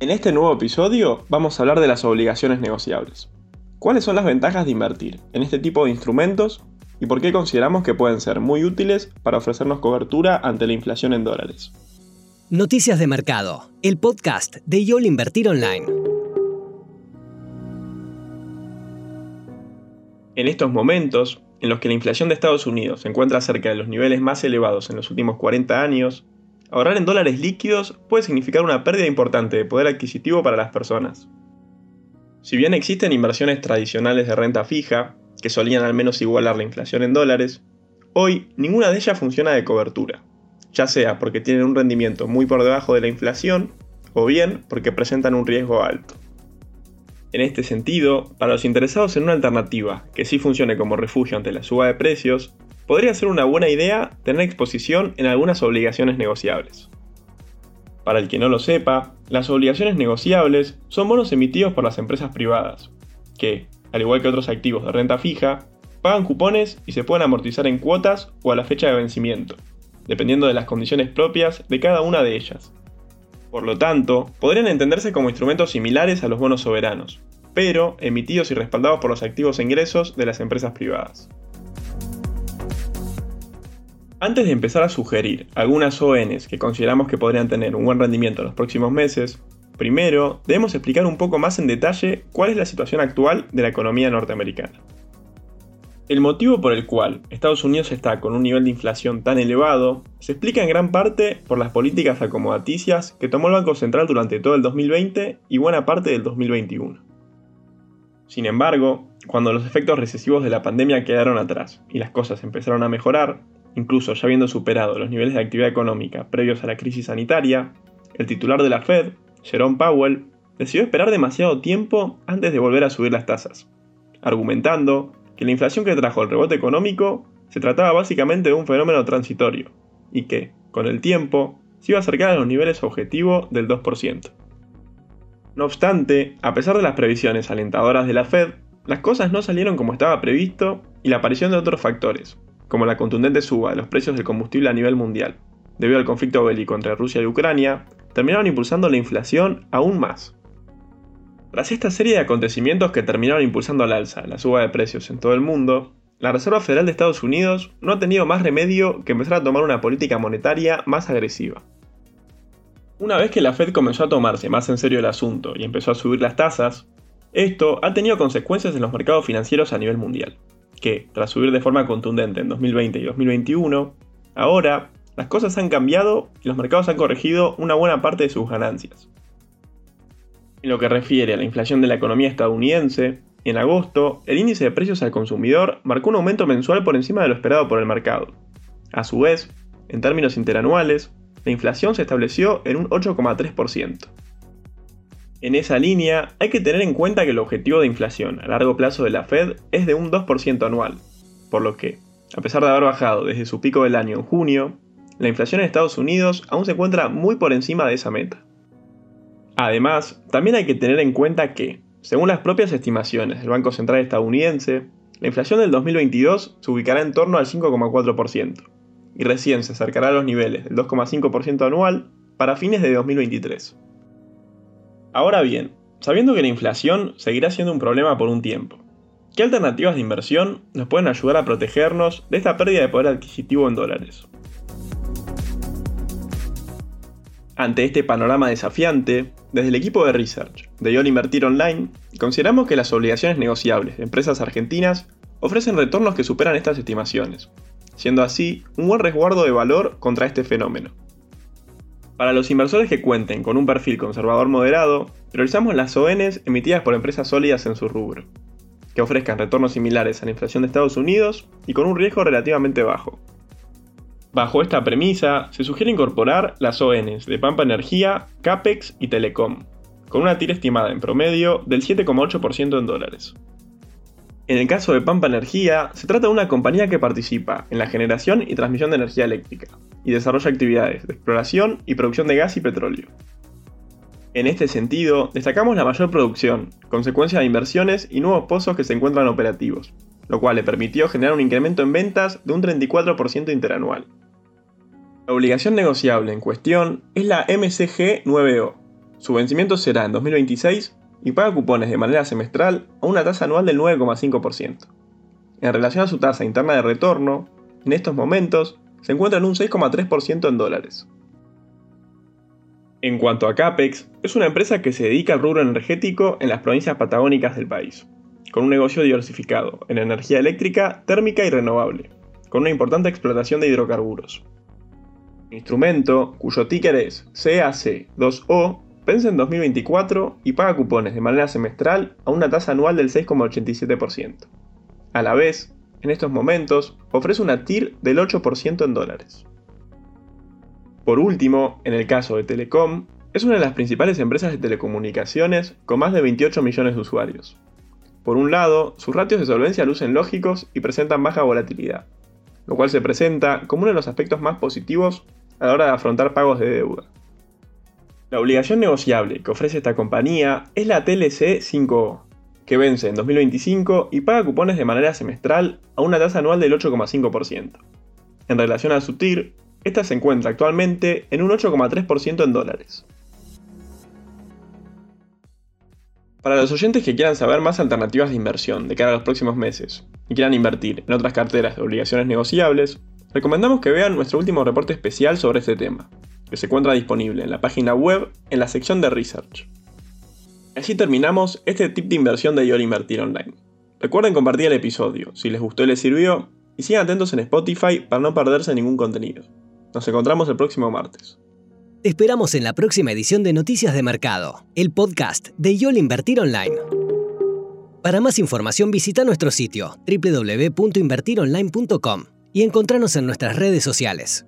En este nuevo episodio vamos a hablar de las obligaciones negociables. ¿Cuáles son las ventajas de invertir en este tipo de instrumentos y por qué consideramos que pueden ser muy útiles para ofrecernos cobertura ante la inflación en dólares? Noticias de Mercado, el podcast de YOL Invertir Online. En estos momentos, en los que la inflación de Estados Unidos se encuentra cerca de los niveles más elevados en los últimos 40 años, Ahorrar en dólares líquidos puede significar una pérdida importante de poder adquisitivo para las personas. Si bien existen inversiones tradicionales de renta fija, que solían al menos igualar la inflación en dólares, hoy ninguna de ellas funciona de cobertura, ya sea porque tienen un rendimiento muy por debajo de la inflación, o bien porque presentan un riesgo alto. En este sentido, para los interesados en una alternativa que sí funcione como refugio ante la suba de precios, podría ser una buena idea tener exposición en algunas obligaciones negociables. Para el que no lo sepa, las obligaciones negociables son bonos emitidos por las empresas privadas, que, al igual que otros activos de renta fija, pagan cupones y se pueden amortizar en cuotas o a la fecha de vencimiento, dependiendo de las condiciones propias de cada una de ellas. Por lo tanto, podrían entenderse como instrumentos similares a los bonos soberanos, pero emitidos y respaldados por los activos e ingresos de las empresas privadas. Antes de empezar a sugerir algunas ONs que consideramos que podrían tener un buen rendimiento en los próximos meses, primero debemos explicar un poco más en detalle cuál es la situación actual de la economía norteamericana. El motivo por el cual Estados Unidos está con un nivel de inflación tan elevado se explica en gran parte por las políticas acomodaticias que tomó el Banco Central durante todo el 2020 y buena parte del 2021. Sin embargo, cuando los efectos recesivos de la pandemia quedaron atrás y las cosas empezaron a mejorar, Incluso ya habiendo superado los niveles de actividad económica previos a la crisis sanitaria, el titular de la Fed, Jerome Powell, decidió esperar demasiado tiempo antes de volver a subir las tasas, argumentando que la inflación que trajo el rebote económico se trataba básicamente de un fenómeno transitorio, y que, con el tiempo, se iba a acercar a los niveles objetivo del 2%. No obstante, a pesar de las previsiones alentadoras de la Fed, las cosas no salieron como estaba previsto y la aparición de otros factores, como la contundente suba de los precios del combustible a nivel mundial, debido al conflicto bélico entre Rusia y Ucrania, terminaron impulsando la inflación aún más. Tras esta serie de acontecimientos que terminaron impulsando al alza la suba de precios en todo el mundo, la Reserva Federal de Estados Unidos no ha tenido más remedio que empezar a tomar una política monetaria más agresiva. Una vez que la Fed comenzó a tomarse más en serio el asunto y empezó a subir las tasas, esto ha tenido consecuencias en los mercados financieros a nivel mundial que, tras subir de forma contundente en 2020 y 2021, ahora las cosas han cambiado y los mercados han corregido una buena parte de sus ganancias. En lo que refiere a la inflación de la economía estadounidense, en agosto, el índice de precios al consumidor marcó un aumento mensual por encima de lo esperado por el mercado. A su vez, en términos interanuales, la inflación se estableció en un 8,3%. En esa línea, hay que tener en cuenta que el objetivo de inflación a largo plazo de la Fed es de un 2% anual, por lo que, a pesar de haber bajado desde su pico del año en junio, la inflación en Estados Unidos aún se encuentra muy por encima de esa meta. Además, también hay que tener en cuenta que, según las propias estimaciones del Banco Central estadounidense, la inflación del 2022 se ubicará en torno al 5,4%, y recién se acercará a los niveles del 2,5% anual para fines de 2023. Ahora bien, sabiendo que la inflación seguirá siendo un problema por un tiempo, ¿qué alternativas de inversión nos pueden ayudar a protegernos de esta pérdida de poder adquisitivo en dólares? Ante este panorama desafiante, desde el equipo de research de YOL Invertir Online, consideramos que las obligaciones negociables de empresas argentinas ofrecen retornos que superan estas estimaciones, siendo así un buen resguardo de valor contra este fenómeno. Para los inversores que cuenten con un perfil conservador moderado, priorizamos las ONs emitidas por empresas sólidas en su rubro, que ofrezcan retornos similares a la inflación de Estados Unidos y con un riesgo relativamente bajo. Bajo esta premisa, se sugiere incorporar las ONs de Pampa Energía, Capex y Telecom, con una tira estimada en promedio del 7,8% en dólares. En el caso de Pampa Energía, se trata de una compañía que participa en la generación y transmisión de energía eléctrica, y desarrolla actividades de exploración y producción de gas y petróleo. En este sentido, destacamos la mayor producción, consecuencia de inversiones y nuevos pozos que se encuentran operativos, lo cual le permitió generar un incremento en ventas de un 34% interanual. La obligación negociable en cuestión es la MCG 9O, Su vencimiento será en 2026 y paga cupones de manera semestral a una tasa anual del 9,5%. En relación a su tasa interna de retorno, en estos momentos se encuentra en un 6,3% en dólares. En cuanto a CAPEX, es una empresa que se dedica al rubro energético en las provincias patagónicas del país, con un negocio diversificado en energía eléctrica, térmica y renovable, con una importante explotación de hidrocarburos. Instrumento, cuyo ticker es CAC2O, vence en 2024 y paga cupones de manera semestral a una tasa anual del 6,87%. A la vez, en estos momentos, ofrece una TIR del 8% en dólares. Por último, en el caso de Telecom, es una de las principales empresas de telecomunicaciones con más de 28 millones de usuarios. Por un lado, sus ratios de solvencia lucen lógicos y presentan baja volatilidad, lo cual se presenta como uno de los aspectos más positivos a la hora de afrontar pagos de deuda. La obligación negociable que ofrece esta compañía es la TLC 5O, que vence en 2025 y paga cupones de manera semestral a una tasa anual del 8,5%. En relación a su TIR, esta se encuentra actualmente en un 8,3% en dólares. Para los oyentes que quieran saber más alternativas de inversión de cara a los próximos meses y quieran invertir en otras carteras de obligaciones negociables, recomendamos que vean nuestro último reporte especial sobre este tema, que se encuentra disponible en la página web en la sección de Research. Así terminamos este tip de inversión de YOL Invertir Online. Recuerden compartir el episodio si les gustó y les sirvió, y sigan atentos en Spotify para no perderse ningún contenido. Nos encontramos el próximo martes. Te esperamos en la próxima edición de Noticias de Mercado, el podcast de YOL Invertir Online. Para más información visita nuestro sitio www.invertironline.com y encontrarnos en nuestras redes sociales.